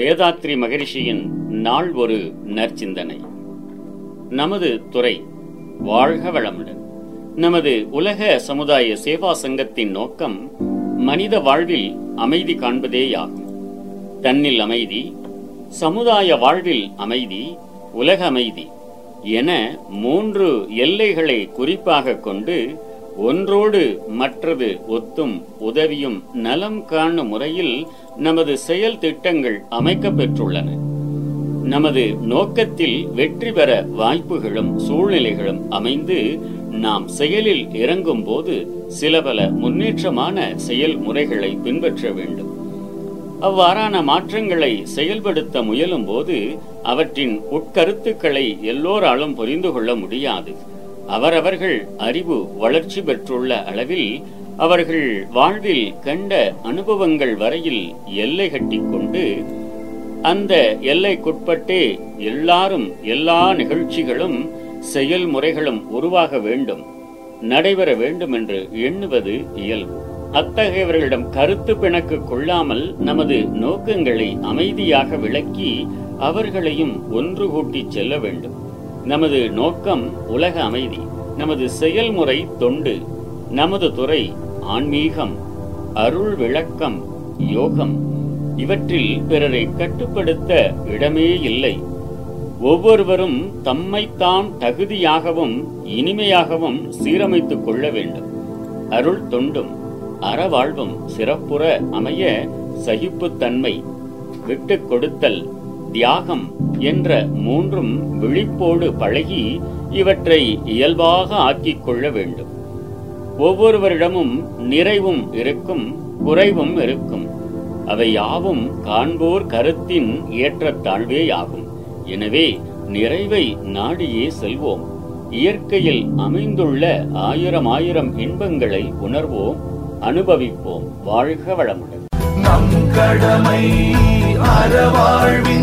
வேதாத்ரி மகரிஷியின் நாள் ஒரு நற்சிந்தனை. நமது துறை வாழ்க வளமுடன். நமது உலக சமுதாய சேவா சங்கத்தின் நோக்கம் மனித வாழ்வில் அமைதி காண்பதேயாகும். தன்னில் அமைதி சமுதாய வாழ்வில் அமைதி உலக அமைதி என மூன்று எல்லைகளை குறிப்பாக கொண்டு ஒன்றோடு மற்றது ஒத்தும் உதவியும் நலம் காணும் முறையில் நமது செயல் திட்டங்கள் அமைக்கப்பெற்றுள்ளன நமது நோக்கத்தில் வெற்றி பெற வாய்ப்புகளும் சூழ்நிலைகளும் அமைந்து நாம் செயலில் இறங்கும் போது சில பல முன்னேற்றமான செயல்முறைகளை பின்பற்ற வேண்டும். அவ்வாறான மாற்றங்களை செயல்படுத்த முயலும் போது அவற்றின் உட்கருத்துக்களை எல்லோராலும் புரிந்து கொள்ள முடியாது. அவரவர்கள் அறிவு வளர்ச்சி பெற்றுள்ள அளவில் அவர்கள் வாழ்வில் கண்ட அனுபவங்கள் வரையில் எல்லை கட்டிக்கொண்டு அந்த எல்லைக்குட்பட்டே எல்லாரும் எல்லா நிகழ்ச்சிகளும் செயல்முறைகளும் உருவாக வேண்டும் நடைபெற வேண்டும் என்று எண்ணுவது இயல்பு. அத்தகையவர்களிடம் கருத்து பிணக்கு கொள்ளாமல் நமது நோக்கங்களை அமைதியாக விளக்கி அவர்களையும் ஒன்று கூட்டி செல்ல வேண்டும். நமது நோக்கம் உலக அமைதி நமது செயல்முறை தொண்டு நமது துறை ஆன்மீகம் அருள் விளக்கம் யோகம். இவற்றில் பிறரை கட்டுப்படுத்த இடமே இல்லை. ஒவ்வொருவரும் தம்மைத்தான் தகுதியாகவும் இனிமையாகவும் சீரமைத்துக் கொள்ள வேண்டும். அருள் தொண்டும் அறவாழ்வும் சிறப்புற அமைய சகிப்புத்தன்மை விட்டுக் கொடுத்தல் தியாகம் என்ற மூன்றும் விழிப்போடு பழகி இவற்றை இயல்பாக ஆக்கிக் கொள்ள வேண்டும். ஒவ்வொருவரிடமும் நிறைவும் இருக்கும் குறைவும் இருக்கும். அவை யாவும் காண்போர் கருத்தின் ஏற்றத்தாழ்வேயாகும் எனவே நிறைவை நாடியே செல்வோம். இயற்கையில் அமைந்துள்ள ஆயிரம் ஆயிரம் இன்பங்களை உணர்வோம் அனுபவிப்போம். வாழ்க வளமுடன். நம் கடமை அறவாழ்வின்